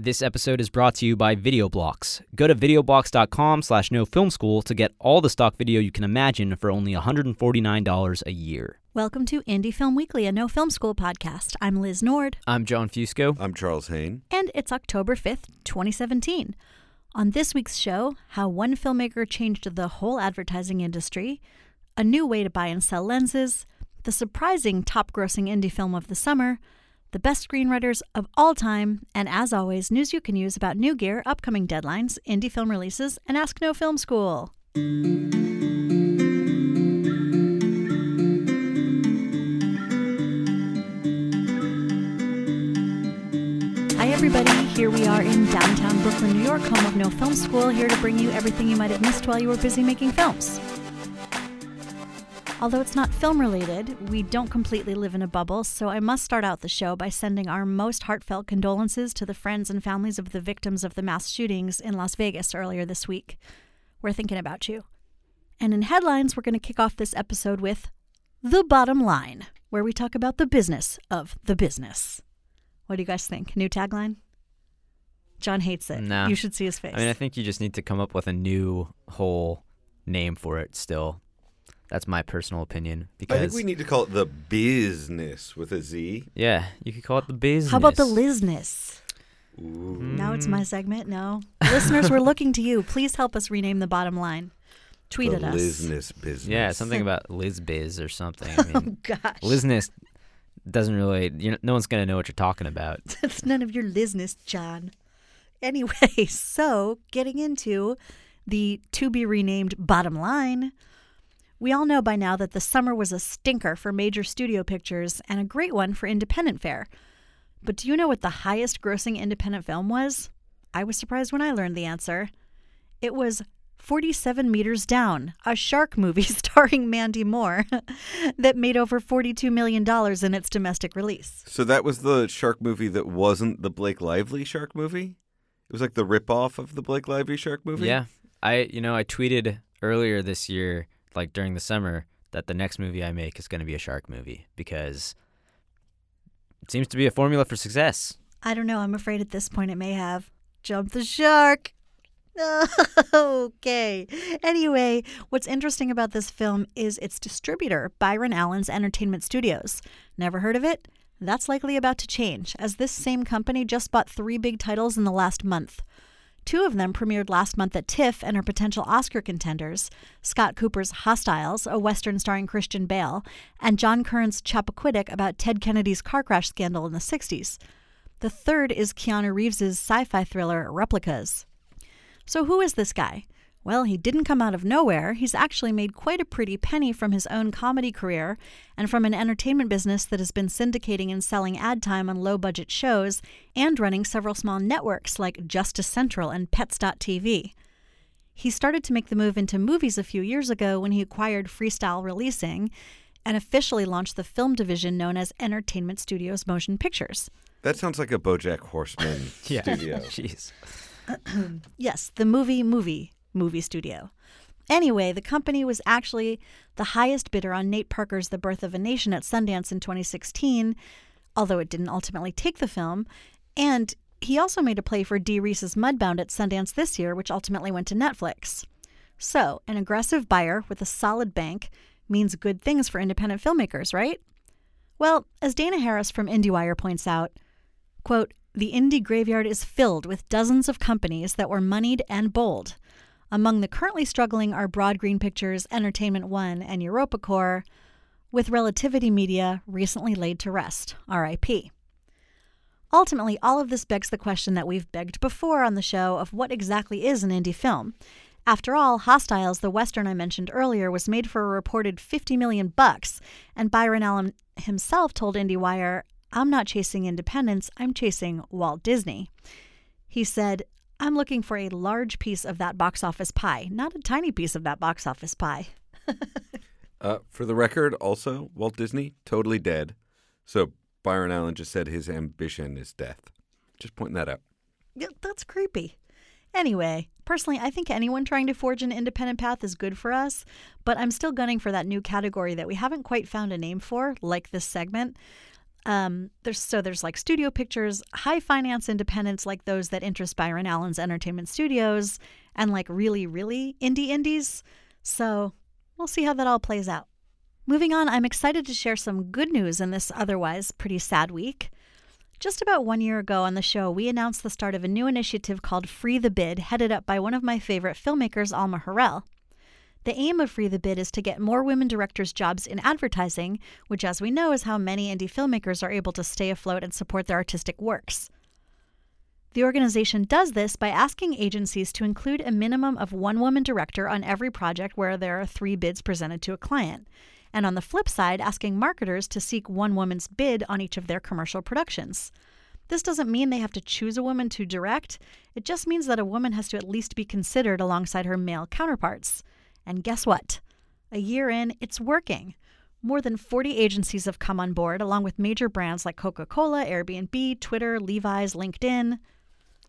This episode is brought to you by VideoBlocks. Go to videoblocks.com slash no film school to get all the stock video you can imagine for only $149 a year. Welcome to Indie Film Weekly, a no film school podcast. I'm Liz Nord, I'm Jon Fusco. I'm Charles Haine. and it's October 5th, 2017. On this week's show, how one filmmaker changed the whole advertising industry, a new way to buy and sell lenses, the surprising top grossing indie film of the summer, the best screenwriters of all time, and as always, news you can use about new gear, upcoming deadlines, indie film releases, and Ask No Film School. Hi, everybody. Here we are in downtown Brooklyn, New York, home of No Film School, here to bring you everything you might have missed while you were busy making films. Although it's not film related, we don't completely live in a bubble, so I must start out the show by sending our most heartfelt condolences to the friends and families of the victims of the mass shootings in Las Vegas earlier this week. We're thinking about you. And in headlines, we're going to kick off this episode with The Bottom Line, where we talk about the business of the business. What do you guys think? New tagline? Jon hates it. Nah. You should see his face. I mean, I think you just need to come up with a new whole name for it still. That's my personal opinion. Because, I think we need to call it the business with a Z. yeah, you could call it the business. How about the Lizness? Ooh. Now it's my segment. No. Listeners, we're looking to you. Please help us rename the bottom line. Tweet the at us. business business. Yeah, something about Lizbiz or something. I Oh, gosh. Lizness doesn't really, you know, no one's going to know what you're talking about. That's none of your lizness, Jon. Anyway, so getting into the to be renamed bottom line. We all know by now that the summer was a stinker for major studio pictures and a great one for independent fare. But do you know what the highest grossing independent film was? I was surprised when I learned the answer. It was 47 Meters Down, a shark movie starring Mandy Moore that made over $42 million in its domestic release. So that was the shark movie that wasn't the Blake Lively shark movie? It was like the ripoff of the Blake Lively shark movie? Yeah, I you know I tweeted earlier this year, like during the summer, that the next movie I make is going to be a shark movie because it seems to be a formula for success. I don't know. I'm afraid at this point it may have. jumped the shark. okay. Anyway, what's interesting about this film is its distributor, Byron Allen's Entertainment Studios. Never heard of it? That's likely about to change, as this same company just bought three big titles in the last month. Two of them premiered last month at TIFF and are potential Oscar contenders Scott Cooper's Hostiles, a Western starring Christian Bale, and John Curran's Chappaquiddick about Ted Kennedy's car crash scandal in the 60s. The third is Keanu Reeves' sci fi thriller Replicas. So, who is this guy? Well, he didn't come out of nowhere. He's actually made quite a pretty penny from his own comedy career and from an entertainment business that has been syndicating and selling ad time on low budget shows and running several small networks like Justice Central and Pets.tv. He started to make the move into movies a few years ago when he acquired Freestyle Releasing and officially launched the film division known as Entertainment Studios Motion Pictures. That sounds like a Bojack Horseman studio. Jeez. Yes, the movie movie movie studio. Anyway, the company was actually the highest bidder on Nate Parker's The Birth of a Nation at Sundance in 2016, although it didn't ultimately take the film. And he also made a play for Dee Reese's Mudbound at Sundance this year, which ultimately went to Netflix. So, an aggressive buyer with a solid bank means good things for independent filmmakers, right? Well, as Dana Harris from IndieWire points out, quote, the indie graveyard is filled with dozens of companies that were moneyed and bold. Among the currently struggling are Broad Green Pictures, Entertainment One, and EuropaCorp, with Relativity Media recently laid to rest, RIP. Ultimately, all of this begs the question that we've begged before on the show of what exactly is an indie film. After all, Hostiles, the western I mentioned earlier, was made for a reported 50 million bucks, and Byron Allen himself told IndieWire, "I'm not chasing independence, I'm chasing Walt Disney." He said, "I'm looking for a large piece of that box office pie, not a tiny piece of that box office pie." Uh, for the record, also, Walt Disney, totally dead. So Byron Allen just said his ambition is death. Just pointing that out. Yeah, that's creepy. Anyway, personally, I think anyone trying to forge an independent path is good for us, but I'm still gunning for that new category that we haven't quite found a name for, like this segment. Um, there's so there's like studio pictures, high finance independents like those that interest Byron Allen's entertainment studios, and like really, really indie indies. So we'll see how that all plays out. Moving on, I'm excited to share some good news in this otherwise pretty sad week. Just about one year ago on the show, we announced the start of a new initiative called Free the Bid, headed up by one of my favorite filmmakers, Alma Har'el. The aim of Free the Bid is to get more women directors jobs in advertising, which, as we know, is how many indie filmmakers are able to stay afloat and support their artistic works. The organization does this by asking agencies to include a minimum of one woman director on every project where there are three bids presented to a client. And on the flip side, asking marketers to seek one woman's bid on each of their commercial productions. This doesn't mean they have to choose a woman to direct, it just means that a woman has to at least be considered alongside her male counterparts. And guess what? A year in, it's working. More than 40 agencies have come on board, along with major brands like Coca Cola, Airbnb, Twitter, Levi's, LinkedIn.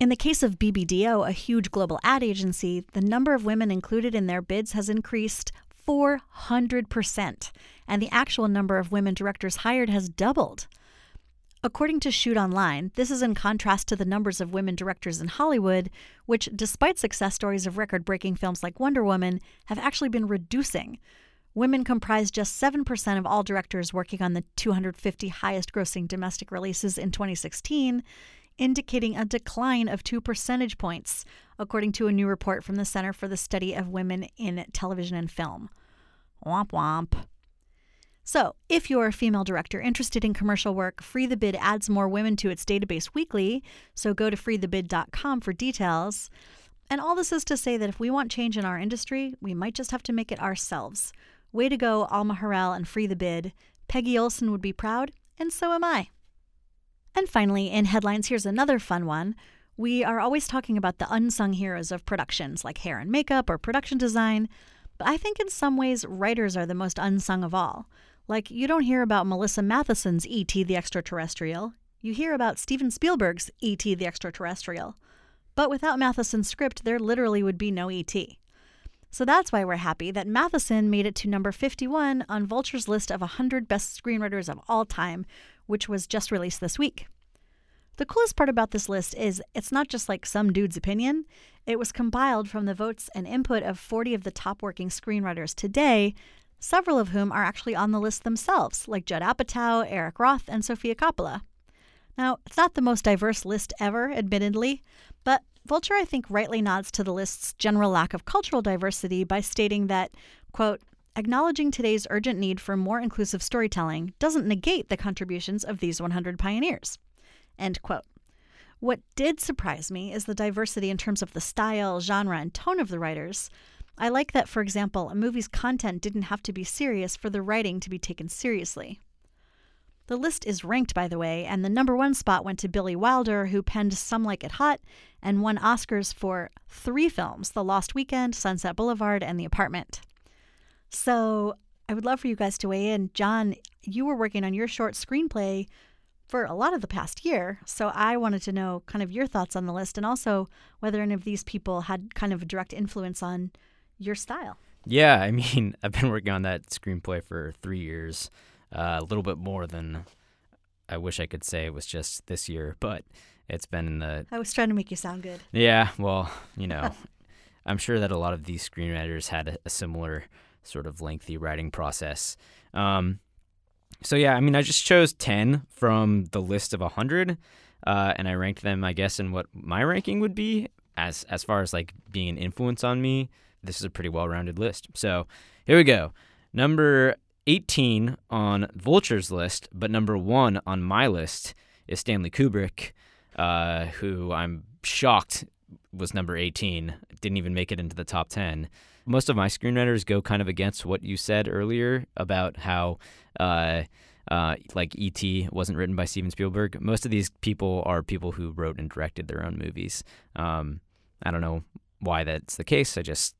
In the case of BBDO, a huge global ad agency, the number of women included in their bids has increased 400%, and the actual number of women directors hired has doubled. According to Shoot Online, this is in contrast to the numbers of women directors in Hollywood, which, despite success stories of record breaking films like Wonder Woman, have actually been reducing. Women comprise just 7% of all directors working on the 250 highest grossing domestic releases in 2016, indicating a decline of two percentage points, according to a new report from the Center for the Study of Women in Television and Film. Womp womp. So, if you're a female director interested in commercial work, Free the Bid adds more women to its database weekly, so go to freethebid.com for details. And all this is to say that if we want change in our industry, we might just have to make it ourselves. Way to go, Alma Har'el and Free the Bid. Peggy Olson would be proud, and so am I. And finally, in headlines, here's another fun one. We are always talking about the unsung heroes of productions, like hair and makeup or production design, but I think in some ways, writers are the most unsung of all. Like, you don't hear about Melissa Mathison's E.T. the Extraterrestrial, you hear about Steven Spielberg's E.T. the Extraterrestrial. But without Mathison's script, there literally would be no E.T. So that's why we're happy that Mathison made it to number 51 on Vulture's list of 100 best screenwriters of all time, which was just released this week. The coolest part about this list is it's not just like some dude's opinion. It was compiled from the votes and input of 40 of the top working screenwriters today, several of whom are actually on the list themselves, like Judd Apatow, Eric Roth, and Sofia Coppola. Now, it's not the most diverse list ever, admittedly, but Vulture, I think, rightly nods to the list's general lack of cultural diversity by stating that, quote, acknowledging today's urgent need for more inclusive storytelling doesn't negate the contributions of these 100 pioneers, end quote. What did surprise me is the diversity in terms of the style, genre, and tone of the writers. I like that, for example, a movie's content didn't have to be serious for the writing to be taken seriously. The list is ranked, by the way, and the number one spot went to Billy Wilder, who penned Some Like It Hot and won Oscars for three films The Lost Weekend, Sunset Boulevard, and The Apartment. So I would love for you guys to weigh in. Jon, you were working on your short screenplay for a lot of the past year. So I wanted to know kind of your thoughts on the list and also whether any of these people had kind of a direct influence on your style. Yeah, I mean, I've been working on that screenplay for three years uh, a little bit more than I wish I could say it was just this year, but it's been in the. I was trying to make you sound good. Yeah, well, you know, I'm sure that a lot of these screenwriters had a, a similar sort of lengthy writing process. Um, so yeah, I mean, I just chose ten from the list of hundred, uh, and I ranked them, I guess, in what my ranking would be as as far as like being an influence on me. This is a pretty well-rounded list. So here we go. Number 18 on Vulture's list, but number one on my list is Stanley Kubrick, uh, who I'm shocked was number 18, didn't even make it into the top 10. Most of my screenwriters go kind of against what you said earlier about how, uh, uh, like E.T. wasn't written by Steven Spielberg. Most of these people are people who wrote and directed their own movies. Um, I don't know why that's the case. I just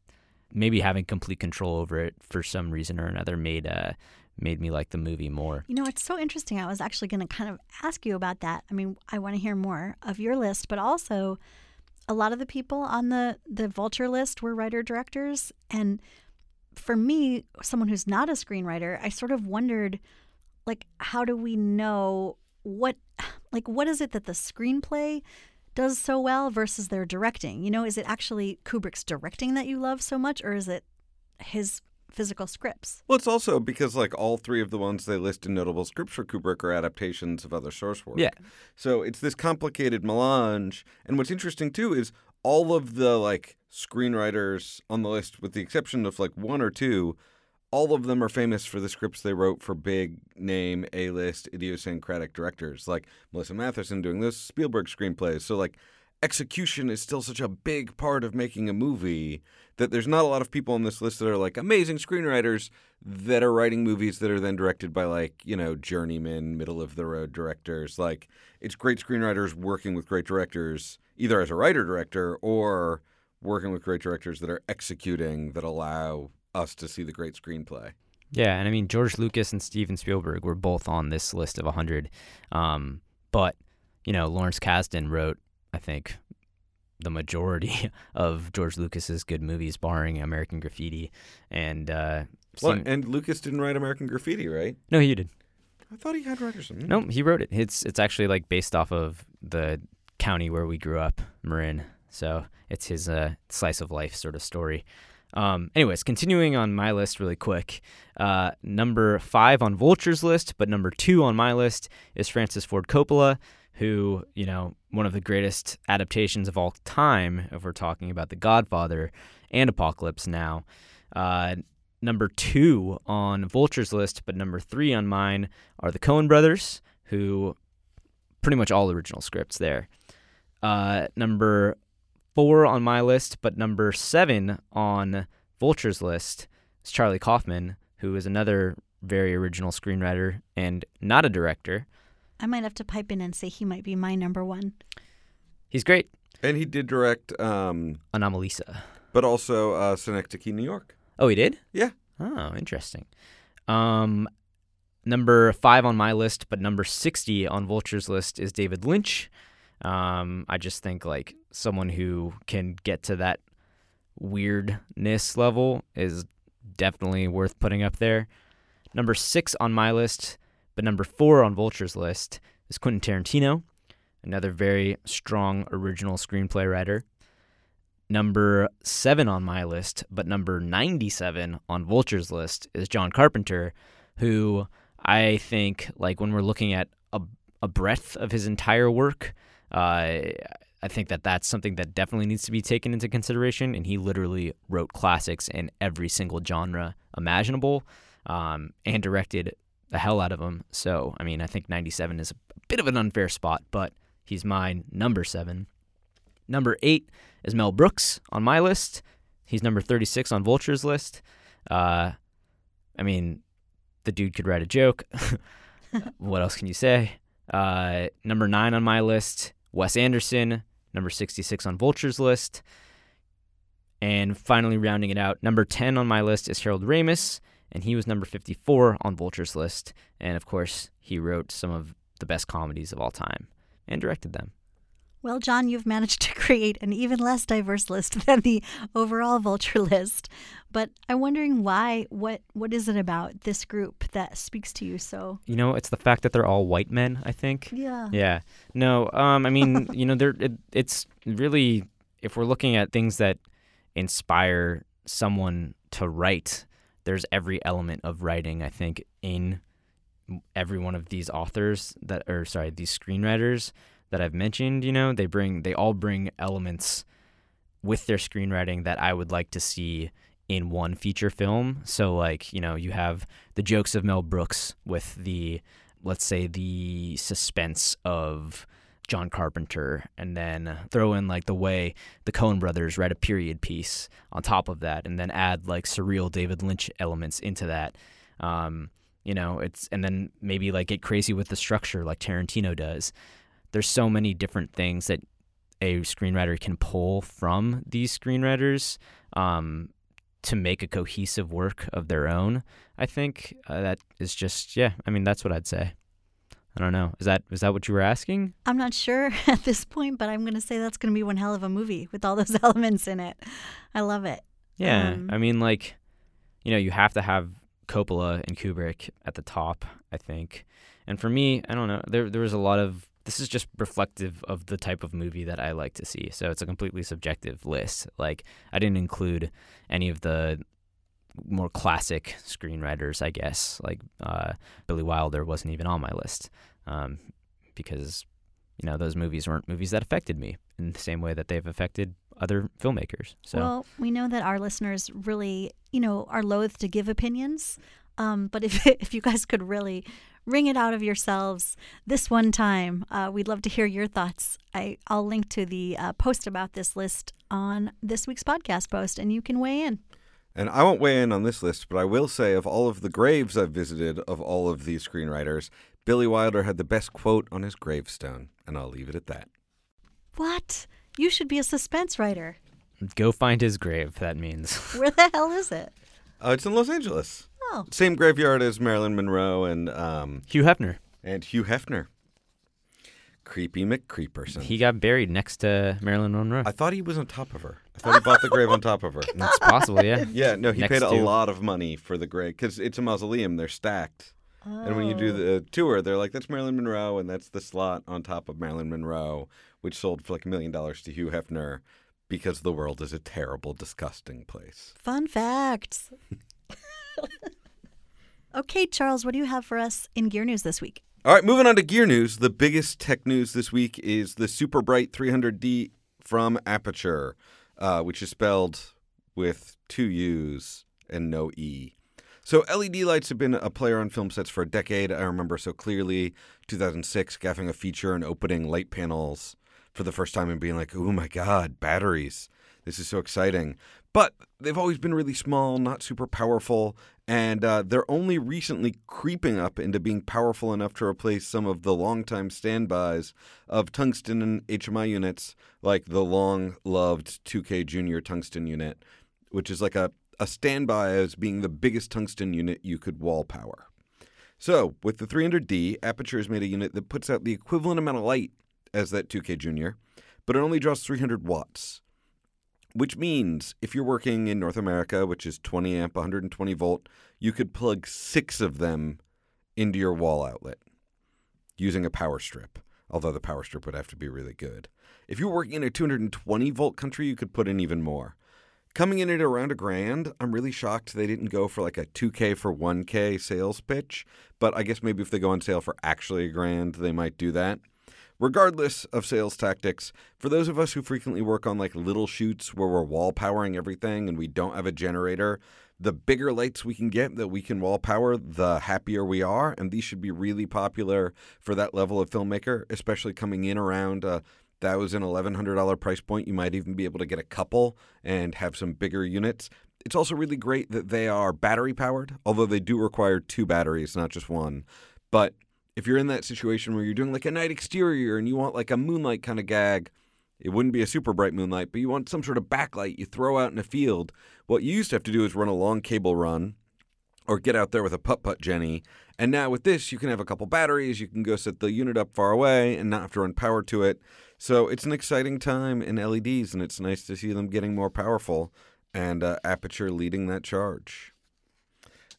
maybe having complete control over it for some reason or another made uh, made me like the movie more. You know, it's so interesting. I was actually going to kind of ask you about that. I mean, I want to hear more of your list, but also a lot of the people on the the Vulture list were writer directors, and for me, someone who's not a screenwriter, I sort of wondered like how do we know what like what is it that the screenplay does so well versus their directing? You know, is it actually Kubrick's directing that you love so much or is it his physical scripts? Well, it's also because like all three of the ones they list in notable scripts for Kubrick are adaptations of other source work. Yeah. So it's this complicated melange. And what's interesting too is all of the like screenwriters on the list, with the exception of like one or two, all of them are famous for the scripts they wrote for big name A list idiosyncratic directors like Melissa Mathison doing those Spielberg screenplays. So like execution is still such a big part of making a movie that there's not a lot of people on this list that are like amazing screenwriters that are writing movies that are then directed by like, you know, journeyman, middle of the road directors. Like it's great screenwriters working with great directors either as a writer director or working with great directors that are executing that allow us to see the great screenplay. Yeah, and I mean George Lucas and Steven Spielberg were both on this list of 100. Um, but, you know, Lawrence Kasdan wrote, I think, the majority of George Lucas's good movies, barring American Graffiti. And, uh, Well, and Lucas didn't write American Graffiti, right? no, he did. I thought he had writers. No, he wrote it. It's it's actually like based off of the county where we grew up, Marin. So it's his uh, slice of life sort of story. Um, anyways, continuing on my list really quick. Uh, number five on Vulture's list, but number two on my list is Francis Ford Coppola, who, you know, one of the greatest adaptations of all time, if we're talking about The Godfather and Apocalypse now. Uh, number two on Vulture's list, but number three on mine are the Coen brothers, who pretty much all original scripts there. Uh, number four on my list, but number seven on Vulture's list is Charlie Kaufman, who is another very original screenwriter and not a director. I might have to pipe in and say he might be my number one. He's great. And he did direct, um, Anomalisa. but also uh, Synecdoche, New York. Oh, he did? Yeah. Oh, interesting. Um, number five on my list, but number 60 on Vulture's list is David Lynch. Um, I just think like someone who can get to that weirdness level is definitely worth putting up there. Number six on my list, but number four on Vulture's list is Quentin Tarantino, another very strong original screenplay writer. Number seven on my list, but number 97 on Vulture's list is John Carpenter, who I think, like, when we're looking at a, a breadth of his entire work, uh, I think that that's something that definitely needs to be taken into consideration. And he literally wrote classics in every single genre imaginable um, and directed the hell out of them. So, I mean, I think 97 is a bit of an unfair spot, but he's my number seven. Number eight is Mel Brooks on my list. He's number 36 on Vulture's list. Uh, I mean, the dude could write a joke. what else can you say? Uh, number nine on my list, Wes Anderson. Number 66 on Vulture's list. And finally, rounding it out, number 10 on my list is Harold Ramis, and he was number 54 on Vulture's list. And of course, he wrote some of the best comedies of all time and directed them. Well, Jon, you've managed to create an even less diverse list than the overall vulture list. But I'm wondering why what what is it about this group that speaks to you so? You know, it's the fact that they're all white men, I think. Yeah. Yeah. No, um I mean, you know, there it, it's really if we're looking at things that inspire someone to write, there's every element of writing, I think, in every one of these authors that or sorry, these screenwriters that I've mentioned, you know, they bring they all bring elements with their screenwriting that I would like to see in one feature film. So like, you know, you have the jokes of Mel Brooks with the let's say the suspense of John Carpenter and then throw in like the way the Coen brothers write a period piece on top of that and then add like surreal David Lynch elements into that. Um, you know, it's and then maybe like get crazy with the structure like Tarantino does. There's so many different things that a screenwriter can pull from these screenwriters um, to make a cohesive work of their own. I think uh, that is just yeah. I mean, that's what I'd say. I don't know. Is that is that what you were asking? I'm not sure at this point, but I'm going to say that's going to be one hell of a movie with all those elements in it. I love it. Yeah. Um, I mean, like, you know, you have to have Coppola and Kubrick at the top, I think. And for me, I don't know. There there was a lot of this is just reflective of the type of movie that I like to see. So it's a completely subjective list. Like I didn't include any of the more classic screenwriters, I guess. Like uh, Billy Wilder wasn't even on my list um, because you know those movies weren't movies that affected me in the same way that they've affected other filmmakers. So Well, we know that our listeners really, you know, are loath to give opinions. Um, but if if you guys could really wring it out of yourselves this one time, uh, we'd love to hear your thoughts. I I'll link to the uh, post about this list on this week's podcast post, and you can weigh in. And I won't weigh in on this list, but I will say of all of the graves I've visited of all of these screenwriters, Billy Wilder had the best quote on his gravestone, and I'll leave it at that. What? You should be a suspense writer. go find his grave. That means Where the hell is it? Uh, it's in Los Angeles. Oh, Same graveyard as Marilyn Monroe and um, Hugh Hefner. and Hugh Hefner. Creepy McCreeperson. He got buried next to Marilyn Monroe. I thought he was on top of her. I thought he bought the grave on top of her. That's possible, yeah. Yeah, no, he Next paid a to- lot of money for the grave because it's a mausoleum. They're stacked. And when you do the tour, they're like, that's Marilyn Monroe, and that's the slot on top of Marilyn Monroe, which sold for like a million dollars to Hugh Hefner because the world is a terrible, disgusting place. fun facts. okay, Charles, what do you have for us in gear news this week? All right, moving on to gear news. The biggest tech news this week is the Super Bright 300D from Aputure, uh, which is spelled with two U's and no E. So LED lights have been a player on film sets for a decade. I remember so clearly 2006 gaffing a feature and opening light panels for the first time and being like, "Oh my god, batteries. This is so exciting." But they've always been really small, not super powerful, and uh, they're only recently creeping up into being powerful enough to replace some of the longtime standbys of tungsten and HMI units, like the long loved 2K Junior tungsten unit, which is like a, a standby as being the biggest tungsten unit you could wall power. So, with the 300D, Aputure has made a unit that puts out the equivalent amount of light as that 2K Junior, but it only draws 300 watts. Which means if you're working in North America, which is 20 amp, 120 volt, you could plug six of them into your wall outlet using a power strip, although the power strip would have to be really good. If you're working in a 220 volt country, you could put in even more. Coming in at around a grand, I'm really shocked they didn't go for like a 2K for 1K sales pitch, but I guess maybe if they go on sale for actually a grand, they might do that. Regardless of sales tactics, for those of us who frequently work on like little shoots where we're wall powering everything and we don't have a generator, the bigger lights we can get that we can wall power, the happier we are. And these should be really popular for that level of filmmaker, especially coming in around a thousand, eleven hundred dollar price point. You might even be able to get a couple and have some bigger units. It's also really great that they are battery powered, although they do require two batteries, not just one. But if you're in that situation where you're doing like a night exterior and you want like a moonlight kind of gag, it wouldn't be a super bright moonlight, but you want some sort of backlight you throw out in a field. What you used to have to do is run a long cable run or get out there with a putt putt Jenny. And now with this, you can have a couple batteries, you can go set the unit up far away and not have to run power to it. So it's an exciting time in LEDs, and it's nice to see them getting more powerful and uh, Aputure leading that charge.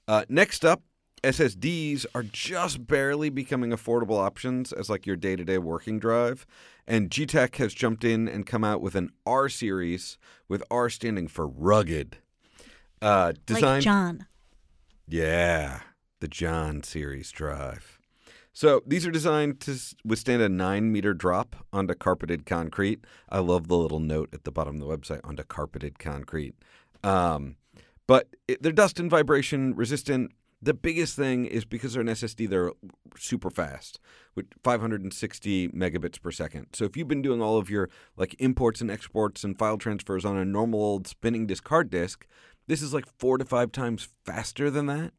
Uh, next up, SSDs are just barely becoming affordable options as like your day-to-day working drive, and G-Tech has jumped in and come out with an R series, with R standing for rugged. Uh, Like Jon. yeah, the Jon series drive. So these are designed to withstand a nine meter drop onto carpeted concrete. I love the little note at the bottom of the website onto carpeted concrete. Um, but it, they're dust and vibration resistant. The biggest thing is because they're an SSD, they're super fast with 560 megabits per second. So if you've been doing all of your like imports and exports and file transfers on a normal old spinning disk hard disk, this is like four to five times faster than that,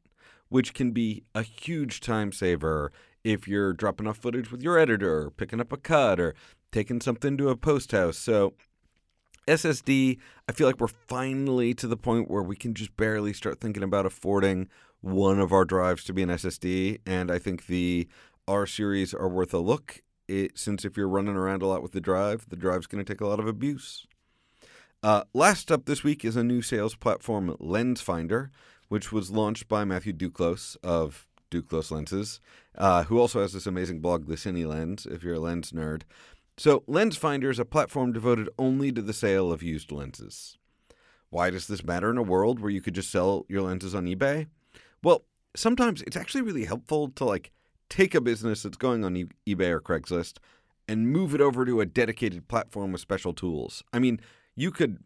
which can be a huge time saver if you're dropping off footage with your editor, or picking up a cut, or taking something to a post house. So SSD, I feel like we're finally to the point where we can just barely start thinking about affording one of our drives to be an SSD, and I think the R series are worth a look. It, since if you're running around a lot with the drive, the drive's going to take a lot of abuse. Uh, last up this week is a new sales platform, Lens Finder, which was launched by Matthew Duclos of Duclos Lenses, uh, who also has this amazing blog, The Cine Lens, if you're a lens nerd. So, Lens Finder is a platform devoted only to the sale of used lenses. Why does this matter in a world where you could just sell your lenses on eBay? Well, sometimes it's actually really helpful to like take a business that's going on eBay or Craigslist and move it over to a dedicated platform with special tools. I mean, you could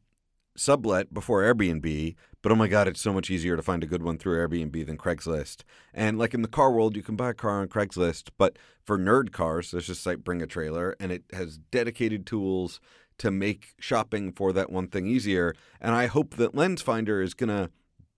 sublet before Airbnb, but oh my God, it's so much easier to find a good one through Airbnb than Craigslist. And like in the car world, you can buy a car on Craigslist, but for nerd cars, there's this site Bring a Trailer, and it has dedicated tools to make shopping for that one thing easier. And I hope that Lens Finder is going to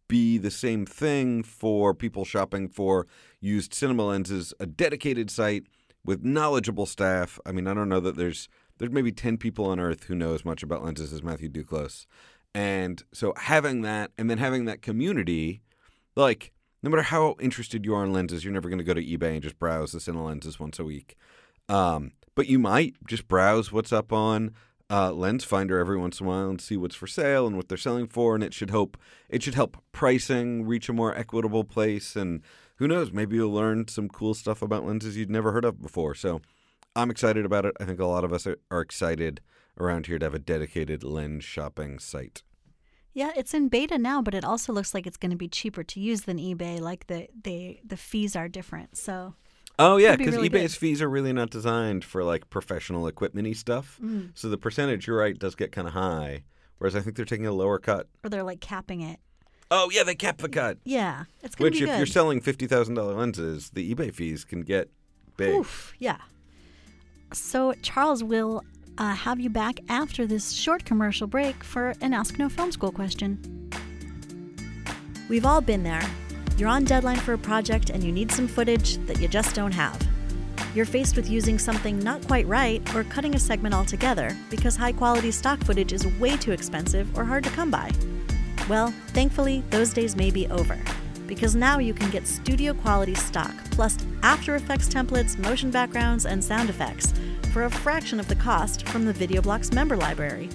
be the same thing for people shopping for used cinema lenses, a dedicated site with knowledgeable staff. I mean, I don't know that there's there's maybe 10 people on earth who know as much about lenses as Matthew Duclos. And so having that and then having that community, like no matter how interested you are in lenses, you're never going to go to eBay and just browse the Cine lenses once a week. Um, but you might just browse what's up on uh, Lens Finder every once in a while and see what's for sale and what they're selling for, and it should help. It should help pricing reach a more equitable place, and who knows, maybe you'll learn some cool stuff about lenses you'd never heard of before. So I'm excited about it. I think a lot of us are, are excited around here to have a dedicated lens shopping site. Yeah, it's in beta now, but it also looks like it's going to be cheaper to use than eBay. Like the they the fees are different. So Oh yeah, be because really eBay's good. fees are really not designed for like professional equipmenty stuff. Mm. So the percentage, you're right, does get kind of high. Whereas I think they're taking a lower cut. or they're like capping it. Oh yeah, they cap the cut. Yeah, it's going Which, be if good. you're selling fifty thousand dollar lenses, the eBay fees can get big. Oof, yeah. So Charles will uh, have you back after this short commercial break for an Ask No Film School question. We've all been there. You're on deadline for a project and you need some footage that you just don't have. You're faced with using something not quite right or cutting a segment altogether because high quality stock footage is way too expensive or hard to come by. Well, thankfully, those days may be over. Because now you can get studio quality stock, plus After Effects templates, motion backgrounds, and sound effects for a fraction of the cost from the VideoBlocks member library.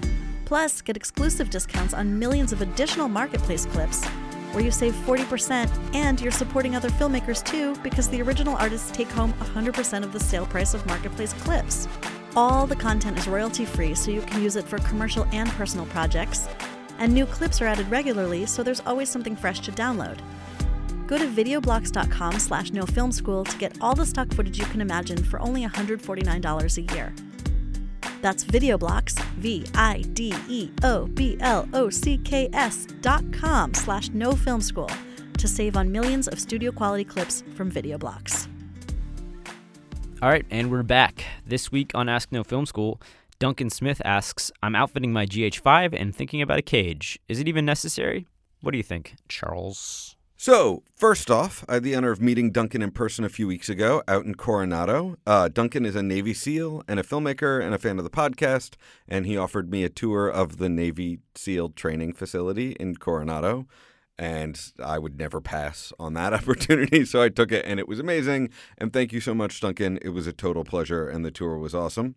Plus, get exclusive discounts on millions of additional marketplace clips, where you save 40% and you're supporting other filmmakers too because the original artists take home 100% of the sale price of marketplace clips. All the content is royalty free, so you can use it for commercial and personal projects. And new clips are added regularly, so there's always something fresh to download. Go to videoblocks.com slash no film school to get all the stock footage you can imagine for only $149 a year. That's Videoblocks, V I D E O B L O C K S dot com slash no film school to save on millions of studio quality clips from Videoblocks. All right, and we're back. This week on Ask No Film School, Duncan Smith asks I'm outfitting my GH5 and thinking about a cage. Is it even necessary? What do you think, Charles? So, first off, I had the honor of meeting Duncan in person a few weeks ago out in Coronado. Uh, Duncan is a Navy SEAL and a filmmaker and a fan of the podcast, and he offered me a tour of the Navy SEAL training facility in Coronado. And I would never pass on that opportunity, so I took it, and it was amazing. And thank you so much, Duncan. It was a total pleasure, and the tour was awesome.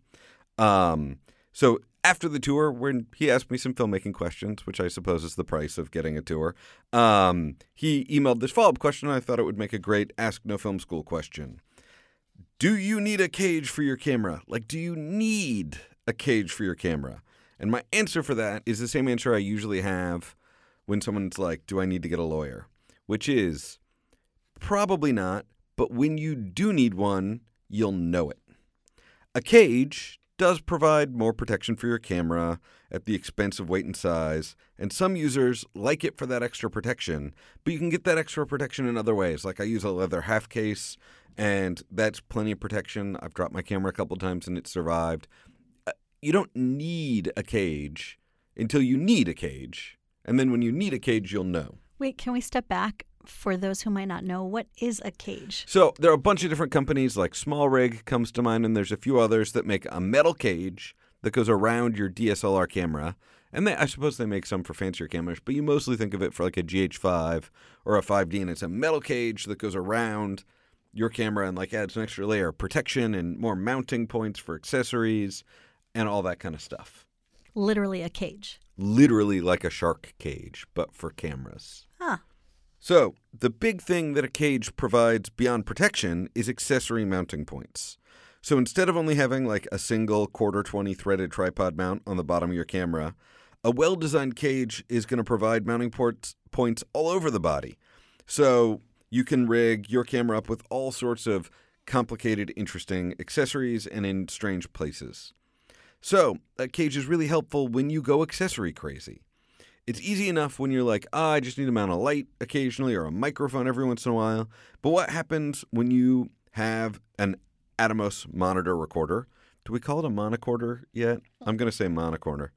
Um, so after the tour, when he asked me some filmmaking questions, which I suppose is the price of getting a tour, um, he emailed this follow up question. I thought it would make a great Ask No Film School question. Do you need a cage for your camera? Like, do you need a cage for your camera? And my answer for that is the same answer I usually have when someone's like, Do I need to get a lawyer? Which is probably not, but when you do need one, you'll know it. A cage does provide more protection for your camera at the expense of weight and size, and some users like it for that extra protection, but you can get that extra protection in other ways. Like I use a leather half case, and that's plenty of protection. I've dropped my camera a couple times and it survived. Uh, You don't need a cage until you need a cage, and then when you need a cage, you'll know. Wait, can we step back for those who might not know? What is a cage? So there are a bunch of different companies, like Small Rig comes to mind, and there's a few others that make a metal cage that goes around your DSLR camera. And they, I suppose they make some for fancier cameras, but you mostly think of it for like a GH5 or a 5D, and it's a metal cage that goes around your camera and like adds an extra layer of protection and more mounting points for accessories and all that kind of stuff. Literally a cage. Literally like a shark cage, but for cameras. Huh. So, the big thing that a cage provides beyond protection is accessory mounting points. So, instead of only having like a single quarter 20 threaded tripod mount on the bottom of your camera, a well designed cage is going to provide mounting ports, points all over the body. So, you can rig your camera up with all sorts of complicated, interesting accessories and in strange places. So, a cage is really helpful when you go accessory crazy. It's easy enough when you're like, ah, I just need to mount a light occasionally or a microphone every once in a while. But what happens when you have an Atomos monitor recorder? Do we call it a monocorder yet? I'm going to say monocorder.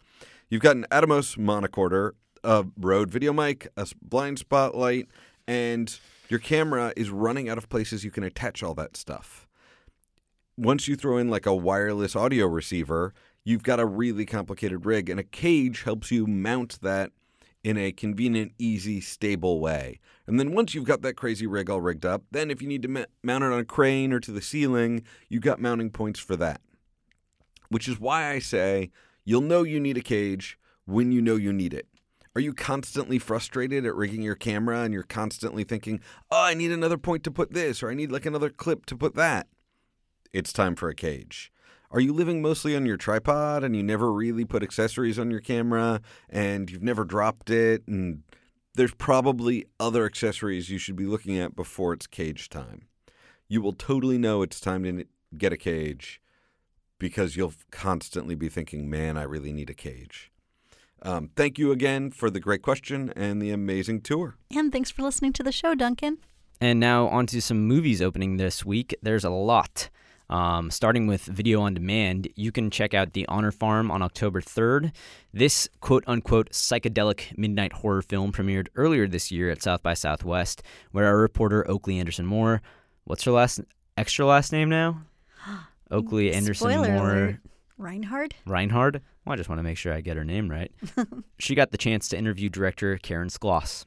You've got an Atomos monocorder, a Rode video mic, a blind spotlight, and your camera is running out of places you can attach all that stuff. Once you throw in like a wireless audio receiver, you've got a really complicated rig, and a cage helps you mount that in a convenient, easy, stable way. And then once you've got that crazy rig all rigged up, then if you need to ma- mount it on a crane or to the ceiling, you've got mounting points for that. Which is why I say you'll know you need a cage when you know you need it. Are you constantly frustrated at rigging your camera and you're constantly thinking, oh, I need another point to put this, or I need like another clip to put that? It's time for a cage. Are you living mostly on your tripod and you never really put accessories on your camera and you've never dropped it? And there's probably other accessories you should be looking at before it's cage time. You will totally know it's time to get a cage because you'll constantly be thinking, man, I really need a cage. Um, thank you again for the great question and the amazing tour. And thanks for listening to the show, Duncan. And now on to some movies opening this week. There's a lot. Um, starting with video on demand, you can check out The Honor Farm on October 3rd. This quote unquote psychedelic midnight horror film premiered earlier this year at South by Southwest, where our reporter Oakley Anderson Moore, what's her last extra last name now? Oakley Anderson Spoiler Moore. alert. Reinhard? Reinhard. Well, I just want to make sure I get her name right. she got the chance to interview director Karen Skloss.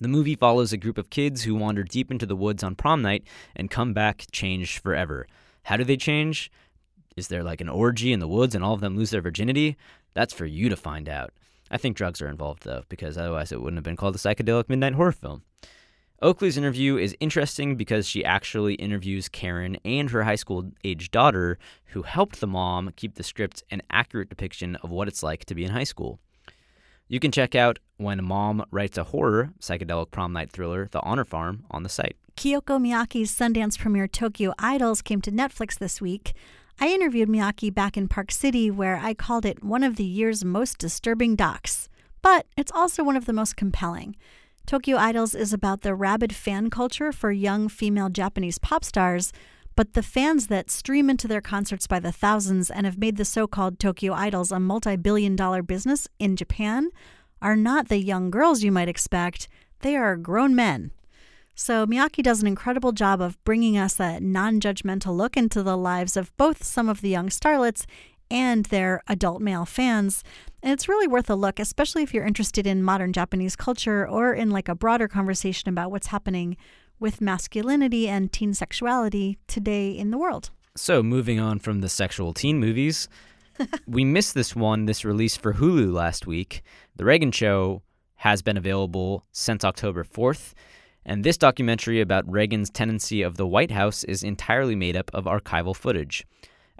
The movie follows a group of kids who wander deep into the woods on prom night and come back changed forever. How do they change? Is there like an orgy in the woods and all of them lose their virginity? That's for you to find out. I think drugs are involved though, because otherwise it wouldn't have been called a psychedelic midnight horror film. Oakley's interview is interesting because she actually interviews Karen and her high school age daughter, who helped the mom keep the script an accurate depiction of what it's like to be in high school. You can check out When Mom Writes a Horror, psychedelic prom night thriller, The Honor Farm, on the site. Kyoko Miyake's Sundance premiere Tokyo Idols came to Netflix this week. I interviewed Miyake back in Park City, where I called it one of the year's most disturbing docs. But it's also one of the most compelling. Tokyo Idols is about the rabid fan culture for young female Japanese pop stars, but the fans that stream into their concerts by the thousands and have made the so called Tokyo Idols a multi billion dollar business in Japan are not the young girls you might expect, they are grown men. So Miyake does an incredible job of bringing us a non judgmental look into the lives of both some of the young starlets and their adult male fans. And it's really worth a look, especially if you're interested in modern Japanese culture or in like a broader conversation about what's happening with masculinity and teen sexuality today in the world. So, moving on from the sexual teen movies, we missed this one, this release for Hulu last week. The Reagan Show has been available since October 4th. And this documentary about Reagan's tenancy of the White House is entirely made up of archival footage.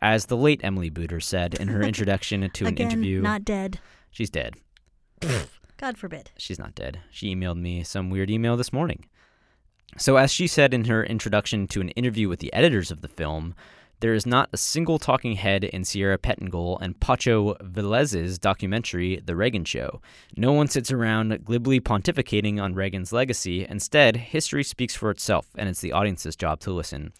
As the late Emily Buder said in her introduction to an Again, interview, not dead. she's dead. God forbid. She's not dead. She emailed me some weird email this morning. So, as she said in her introduction to an interview with the editors of the film, there is not a single talking head in Sierra Pettengill and Pacho Velez's documentary, The Reagan Show. No one sits around glibly pontificating on Reagan's legacy. Instead, history speaks for itself, and it's the audience's job to listen.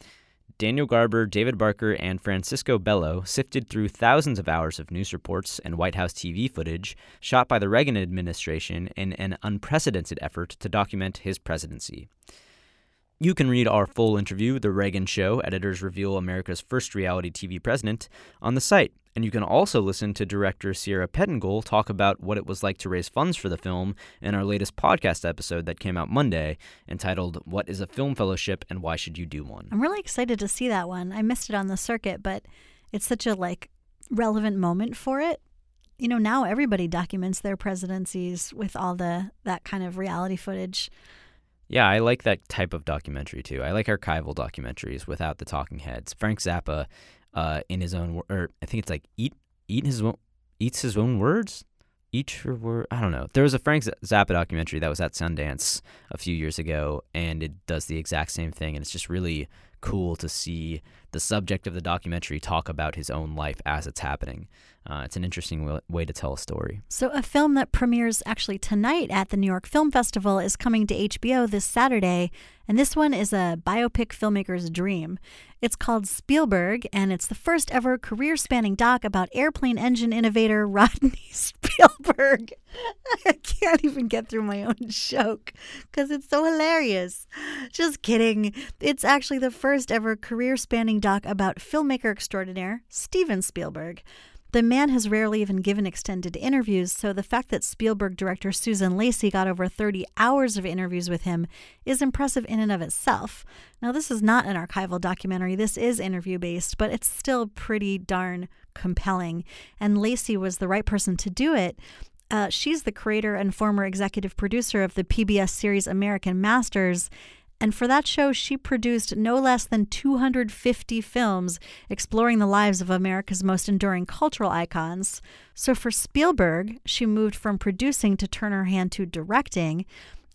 Daniel Garber, David Barker, and Francisco Bello sifted through thousands of hours of news reports and White House TV footage shot by the Reagan administration in an unprecedented effort to document his presidency. You can read our full interview, The Reagan Show Editors Reveal America's First Reality TV President, on the site. And you can also listen to director Sierra Pettengill talk about what it was like to raise funds for the film in our latest podcast episode that came out Monday, entitled What is a Film Fellowship and Why Should You Do One? I'm really excited to see that one. I missed it on the circuit, but it's such a like relevant moment for it. You know, now everybody documents their presidencies with all the that kind of reality footage. Yeah, I like that type of documentary too. I like archival documentaries without the talking heads. Frank Zappa, uh, in his own, or I think it's like eat eat his own, eats his own words. Each word. I don't know. There was a Frank Zappa documentary that was at Sundance a few years ago, and it does the exact same thing. And it's just really cool to see the subject of the documentary talk about his own life as it's happening. Uh, it's an interesting w- way to tell a story. So, a film that premieres actually tonight at the New York Film Festival is coming to HBO this Saturday, and this one is a biopic filmmaker's dream. It's called Spielberg, and it's the first ever career spanning doc about airplane engine innovator Rodney Spielberg. I can't even get through my own joke because it's so hilarious. Just kidding. It's actually the first ever career spanning doc about filmmaker extraordinaire Steven Spielberg. The man has rarely even given extended interviews, so the fact that Spielberg director Susan Lacy got over 30 hours of interviews with him is impressive in and of itself. Now, this is not an archival documentary, this is interview based, but it's still pretty darn compelling. And Lacy was the right person to do it. Uh, she's the creator and former executive producer of the PBS series American Masters, and for that show, she produced no less than 250 films exploring the lives of America's most enduring cultural icons. So for Spielberg, she moved from producing to turn her hand to directing.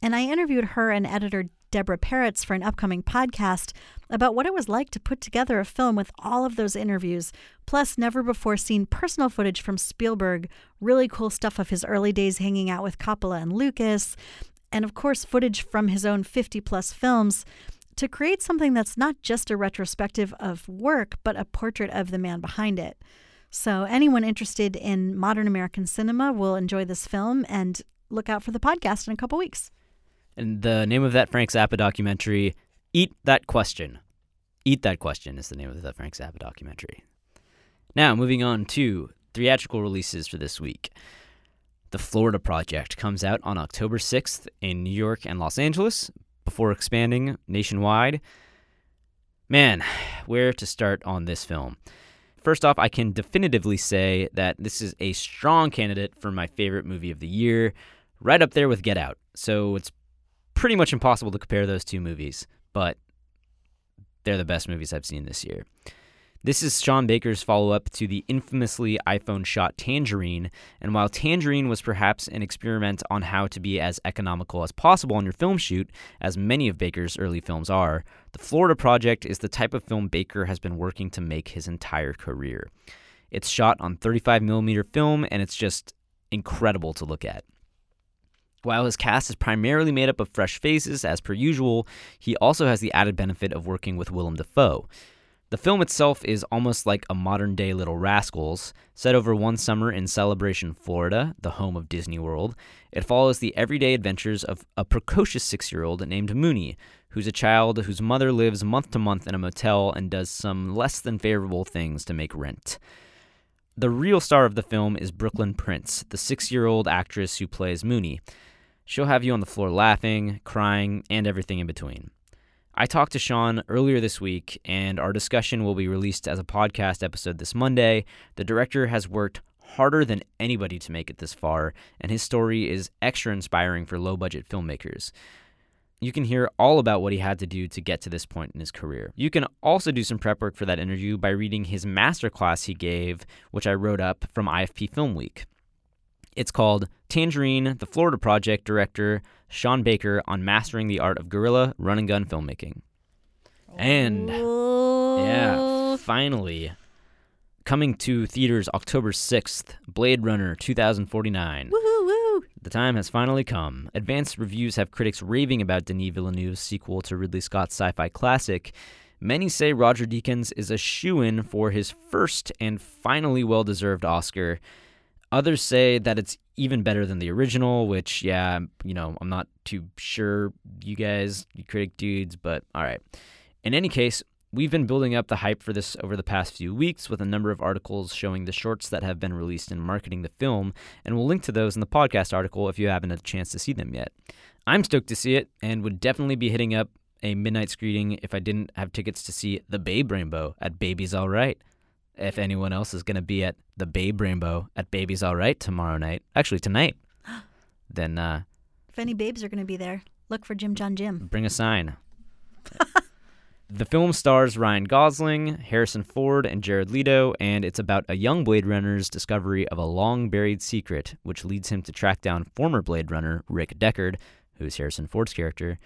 And I interviewed her and editor Deborah Peretz for an upcoming podcast about what it was like to put together a film with all of those interviews, plus never before seen personal footage from Spielberg, really cool stuff of his early days hanging out with Coppola and Lucas, and of course, footage from his own 50 plus films to create something that's not just a retrospective of work, but a portrait of the man behind it. So, anyone interested in modern American cinema will enjoy this film and look out for the podcast in a couple weeks. And the name of that Frank Zappa documentary, Eat That Question. Eat That Question is the name of the Frank Zappa documentary. Now, moving on to theatrical releases for this week. The Florida Project comes out on October 6th in New York and Los Angeles before expanding nationwide. Man, where to start on this film? First off, I can definitively say that this is a strong candidate for my favorite movie of the year, right up there with Get Out. So it's pretty much impossible to compare those two movies, but they're the best movies I've seen this year. This is Sean Baker's follow up to the infamously iPhone shot Tangerine, and while Tangerine was perhaps an experiment on how to be as economical as possible on your film shoot, as many of Baker's early films are, The Florida Project is the type of film Baker has been working to make his entire career. It's shot on 35mm film, and it's just incredible to look at. While his cast is primarily made up of fresh faces, as per usual, he also has the added benefit of working with Willem Dafoe. The film itself is almost like a modern day Little Rascals, set over one summer in Celebration, Florida, the home of Disney World. It follows the everyday adventures of a precocious six year old named Moonee, who's a child whose mother lives month to month in a motel and does some less than favorable things to make rent. The real star of the film is Brooklyn Prince, the six year old actress who plays Moonee. She'll have you on the floor laughing, crying, and everything in between. I talked to Sean earlier this week, and our discussion will be released as a podcast episode this Monday. The director has worked harder than anybody to make it this far, and his story is extra inspiring for low budget filmmakers. You can hear all about what he had to do to get to this point in his career. You can also do some prep work for that interview by reading his masterclass he gave, which I wrote up from IFP Film Week. It's called Tangerine, the Florida Project director Sean Baker on mastering the art of guerrilla run and gun filmmaking. And yeah, finally coming to theaters October 6th, Blade Runner 2049. Woohoo, woo! The time has finally come. Advanced reviews have critics raving about Denis Villeneuve's sequel to Ridley Scott's sci-fi classic. Many say Roger Deakins is a shoe-in for his first and finally well-deserved Oscar. Others say that it's even better than the original, which, yeah, you know, I'm not too sure, you guys, you critic dudes, but all right. In any case, we've been building up the hype for this over the past few weeks with a number of articles showing the shorts that have been released in marketing the film, and we'll link to those in the podcast article if you haven't had a chance to see them yet. I'm stoked to see it and would definitely be hitting up a midnight screening if I didn't have tickets to see The Babe Rainbow at Baby's All Right if anyone else is going to be at the Babe Rainbow at Baby's All Right tomorrow night, actually tonight, then uh, If any babes are going to be there, Look for Jim John Jim. Bring a sign. the film stars Ryan Gosling, Harrison Ford, and Jared Leto, and it's about a young Blade Runner's discovery of a long buried secret, which leads him to track down former Blade Runner Rick Deckard, who's Harrison Ford's character,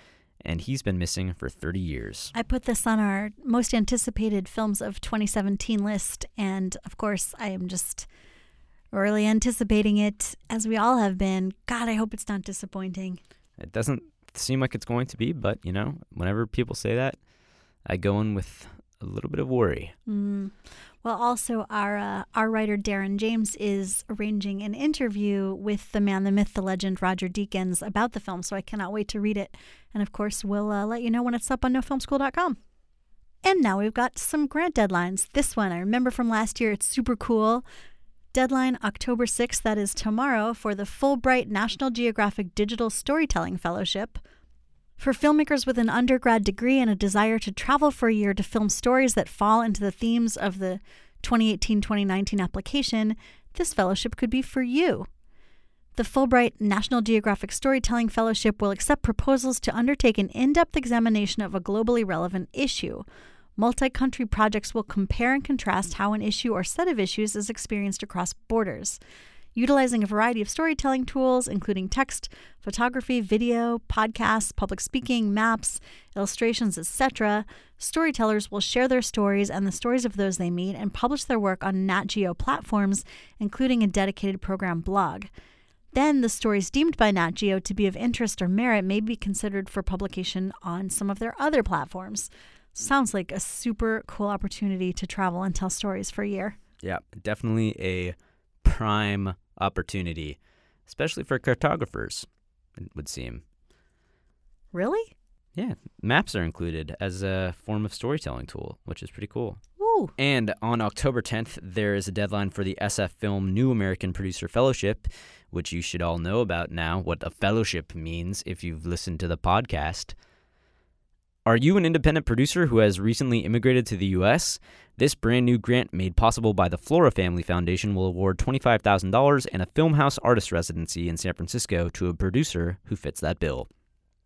and he's been missing for 30 years. I put this on our most anticipated films of 2017 list, and of course, I am just really anticipating it, as we all have been. God, I hope it's not disappointing. It doesn't seem like it's going to be, but you know, whenever people say that, I go in with a little bit of worry. Mm. Well, also our uh, our writer Darren James is arranging an interview with the man, the myth, the legend, Roger Deakins about the film. So I cannot wait to read it, and of course, we'll uh, let you know when it's up on NoFilmSchool.com. And now we've got some grant deadlines. This one I remember from last year. It's super cool. Deadline October 6th, that is tomorrow, for the Fulbright National Geographic Digital Storytelling Fellowship. For filmmakers with an undergrad degree and a desire to travel for a year to film stories that fall into the themes of the 2018 2019 application, this fellowship could be for you. The Fulbright National Geographic Storytelling Fellowship will accept proposals to undertake an in depth examination of a globally relevant issue. Multi country projects will compare and contrast how an issue or set of issues is experienced across borders utilizing a variety of storytelling tools, including text, photography, video, podcasts, public speaking, maps, illustrations, etc. Storytellers will share their stories and the stories of those they meet and publish their work on Nat Geo platforms, including a dedicated program blog. Then, the stories deemed by Nat Geo to be of interest or merit may be considered for publication on some of their other platforms. Sounds like a super cool opportunity to travel and tell stories for a year. Yeah, definitely a prime opportunity, especially for cartographers, it would seem. Really? Yeah, maps are included as a form of storytelling tool, which is pretty cool. Ooh. And on October 10th, there is a deadline for the SF Film New American Producer Fellowship, which you should all know about now, what a fellowship means if you've listened to the podcast. Are you an independent producer who has recently immigrated to the U.S.? This brand new grant, made possible by the Flora Family Foundation, will award $25,000 and a Filmhouse artist residency in San Francisco to a producer who fits that bill.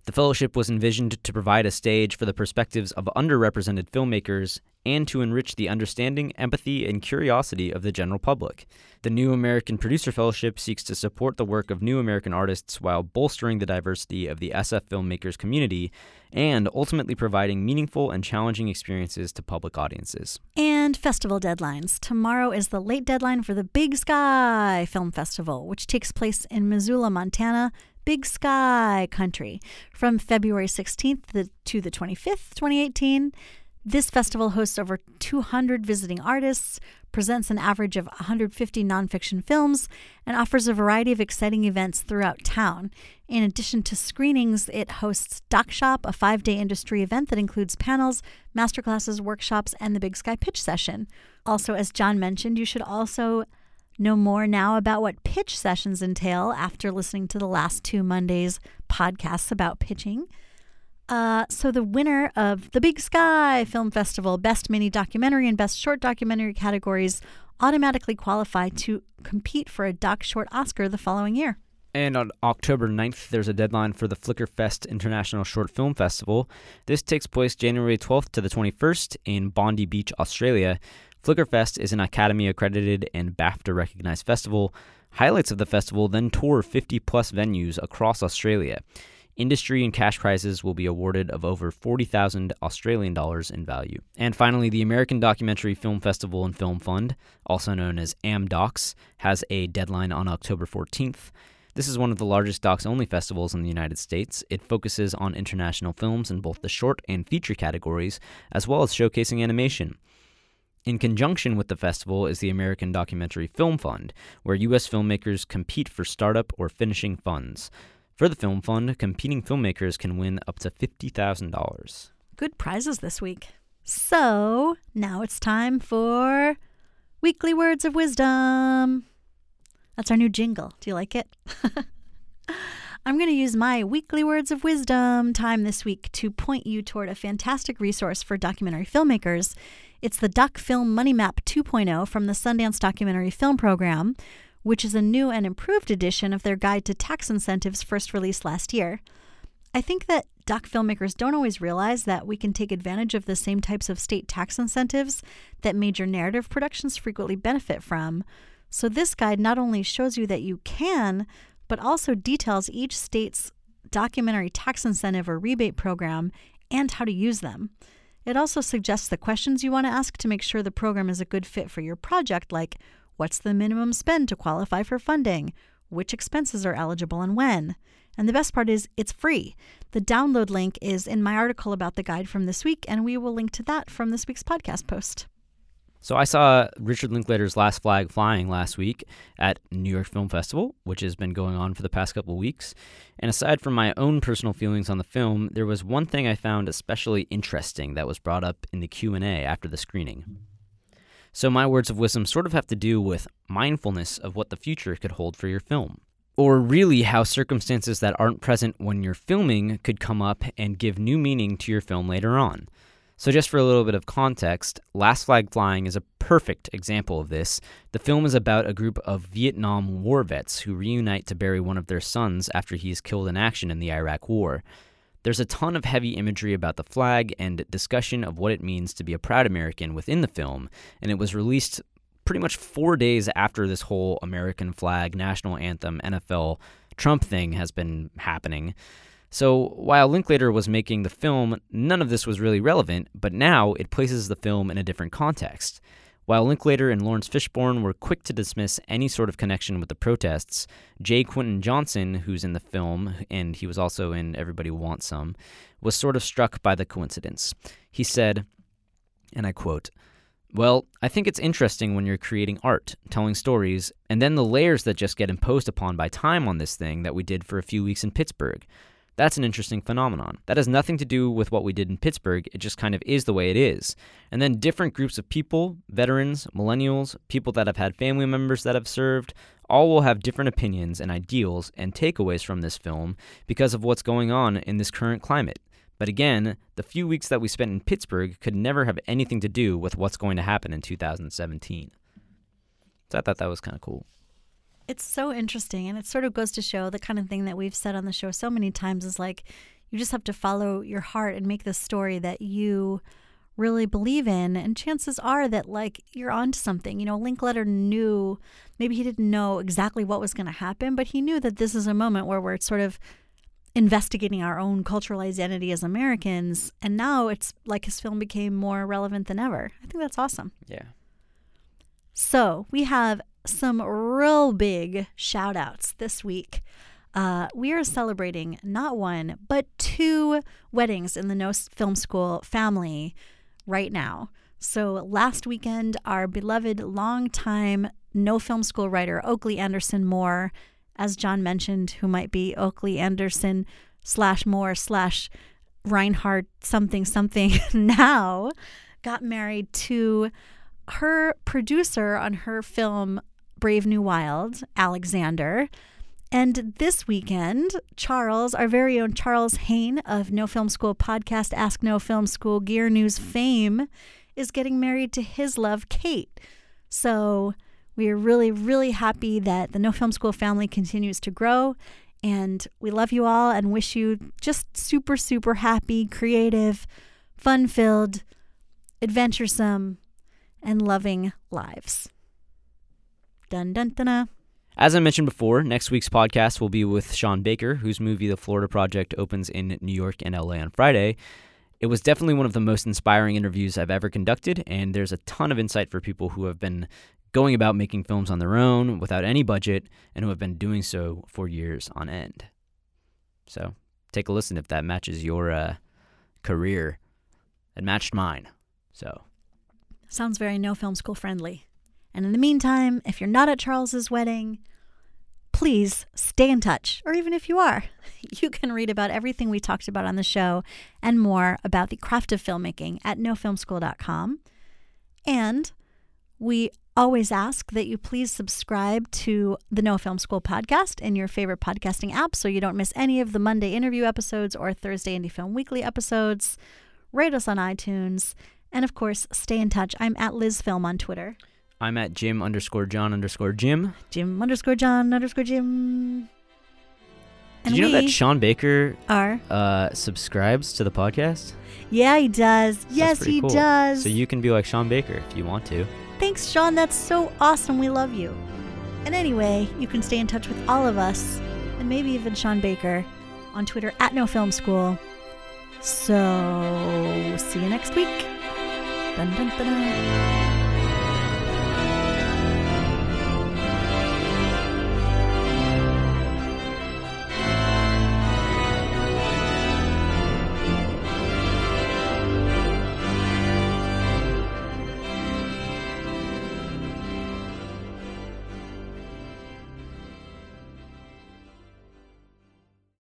The fellowship was envisioned to provide a stage for the perspectives of underrepresented filmmakers and to enrich the understanding, empathy, and curiosity of the general public. The New American Producer Fellowship seeks to support the work of new American artists while bolstering the diversity of the SF filmmakers community and ultimately providing meaningful and challenging experiences to public audiences. And festival deadlines. Tomorrow is the late deadline for the Big Sky Film Festival, which takes place in Missoula, Montana, Big Sky Country from February 16th to the 25th, 2018. This festival hosts over 200 visiting artists, presents an average of 150 nonfiction films, and offers a variety of exciting events throughout town. In addition to screenings, it hosts Doc Shop, a five day industry event that includes panels, masterclasses, workshops, and the Big Sky Pitch Session. Also, as Jon mentioned, you should also Know more now about what pitch sessions entail after listening to the last two Mondays podcasts about pitching. Uh, so, the winner of the Big Sky Film Festival Best Mini Documentary and Best Short Documentary categories automatically qualify to compete for a Doc Short Oscar the following year. And on October 9th, there's a deadline for the Flickerfest International Short Film Festival. This takes place January 12th to the 21st in Bondi Beach, Australia. Flickerfest is an Academy accredited and BAFTA recognized festival. Highlights of the festival then tour 50 plus venues across Australia. Industry and cash prizes will be awarded of over 40,000 Australian dollars in value. And finally, the American Documentary Film Festival and Film Fund, also known as AmDocs, has a deadline on October 14th. This is one of the largest docs only festivals in the United States. It focuses on international films in both the short and feature categories, as well as showcasing animation. In conjunction with the festival is the American Documentary Film Fund, where U.S. filmmakers compete for startup or finishing funds. For the Film Fund, competing filmmakers can win up to $50,000. Good prizes this week. So now it's time for Weekly Words of Wisdom. That's our new jingle. Do you like it? I'm going to use my weekly words of wisdom time this week to point you toward a fantastic resource for documentary filmmakers it's the Doc Film Money Map 2.0 from the Sundance Documentary Film Program, which is a new and improved edition of their guide to tax incentives first released last year. I think that doc filmmakers don't always realize that we can take advantage of the same types of state tax incentives that major narrative productions frequently benefit from. So, this guide not only shows you that you can, but also details each state's documentary tax incentive or rebate program and how to use them. It also suggests the questions you want to ask to make sure the program is a good fit for your project, like what's the minimum spend to qualify for funding? Which expenses are eligible and when? And the best part is it's free. The download link is in my article about the guide from this week, and we will link to that from this week's podcast post. So I saw Richard Linklater's Last Flag Flying last week at New York Film Festival, which has been going on for the past couple weeks. And aside from my own personal feelings on the film, there was one thing I found especially interesting that was brought up in the Q&A after the screening. So my words of wisdom sort of have to do with mindfulness of what the future could hold for your film or really how circumstances that aren't present when you're filming could come up and give new meaning to your film later on. So, just for a little bit of context, Last Flag Flying is a perfect example of this. The film is about a group of Vietnam War vets who reunite to bury one of their sons after he is killed in action in the Iraq War. There's a ton of heavy imagery about the flag and discussion of what it means to be a proud American within the film, and it was released pretty much four days after this whole American flag, national anthem, NFL, Trump thing has been happening. So while Linklater was making the film, none of this was really relevant, but now it places the film in a different context. While Linklater and Laurence Fishburne were quick to dismiss any sort of connection with the protests, J. Quintin Johnson, who's in the film, and he was also in Everybody Wants Some, was sort of struck by the coincidence. He said, and I quote, well, I think it's interesting when you're creating art, telling stories, and then the layers that just get imposed upon by time on this thing that we did for a few weeks in Pittsburgh. That's an interesting phenomenon. That has nothing to do with what we did in Pittsburgh, it just kind of is the way it is. And then different groups of people, veterans, millennials, people that have had family members that have served, all will have different opinions and ideals and takeaways from this film because of what's going on in this current climate. But again, the few weeks that we spent in Pittsburgh could never have anything to do with what's going to happen in 2017. So I thought that was kind of cool. It's so interesting. And it sort of goes to show the kind of thing that we've said on the show so many times is like, you just have to follow your heart and make the story that you really believe in. And chances are that, like, you're onto something. You know, Linklater knew, maybe he didn't know exactly what was going to happen, but he knew that this is a moment where we're sort of investigating our own cultural identity as Americans. And now it's like his film became more relevant than ever. I think that's awesome. Yeah. So we have some real big shout outs this week. Uh, we are celebrating not one, but two weddings in the No Film School family right now. So last weekend, our beloved longtime No Film School writer, Oakley Anderson Moore, as Jon mentioned, who might be Oakley Anderson slash Moore slash Reinhardt something something now, got married to her producer on her film Brave New Wild, Alexander. And this weekend, Charles, our very own Charles Haine of No Film School podcast, Ask No Film School Gear News fame, is getting married to his love, Kate. So we are really, really happy that the No Film School family continues to grow. And we love you all and wish you just super, super happy, creative, fun filled, adventuresome, and loving lives. Dun dun dun. As I mentioned before, next week's podcast will be with Sean Baker, whose movie The Florida Project opens in New York and LA on Friday. It was definitely one of the most inspiring interviews I've ever conducted, and there's a ton of insight for people who have been going about making films on their own without any budget and who have been doing so for years on end. So take a listen if that matches your uh, career. It matched mine. So Sounds very no film school friendly. And in the meantime, if you're not at Charles's wedding, please stay in touch. Or even if you are, you can read about everything we talked about on the show and more about the craft of filmmaking at nofilmschool.com. And we always ask that you please subscribe to the No Film School podcast in your favorite podcasting app so you don't miss any of the Monday interview episodes or Thursday Indie Film Weekly episodes. Rate us on iTunes. And of course, stay in touch. I'm at Liz Film on Twitter. I'm at Jim underscore John underscore Jim. Jim underscore John underscore Jim. And Did you know that Sean Baker are. uh, subscribes to the podcast? Yeah, he does. Yes, he cool. does. So you can be like Sean Baker if you want to. Thanks, Sean. That's so awesome. We love you. And anyway, you can stay in touch with all of us, and maybe even Sean Baker, on Twitter at No Film School. So, see you next week. Dun, dun, dun, dun.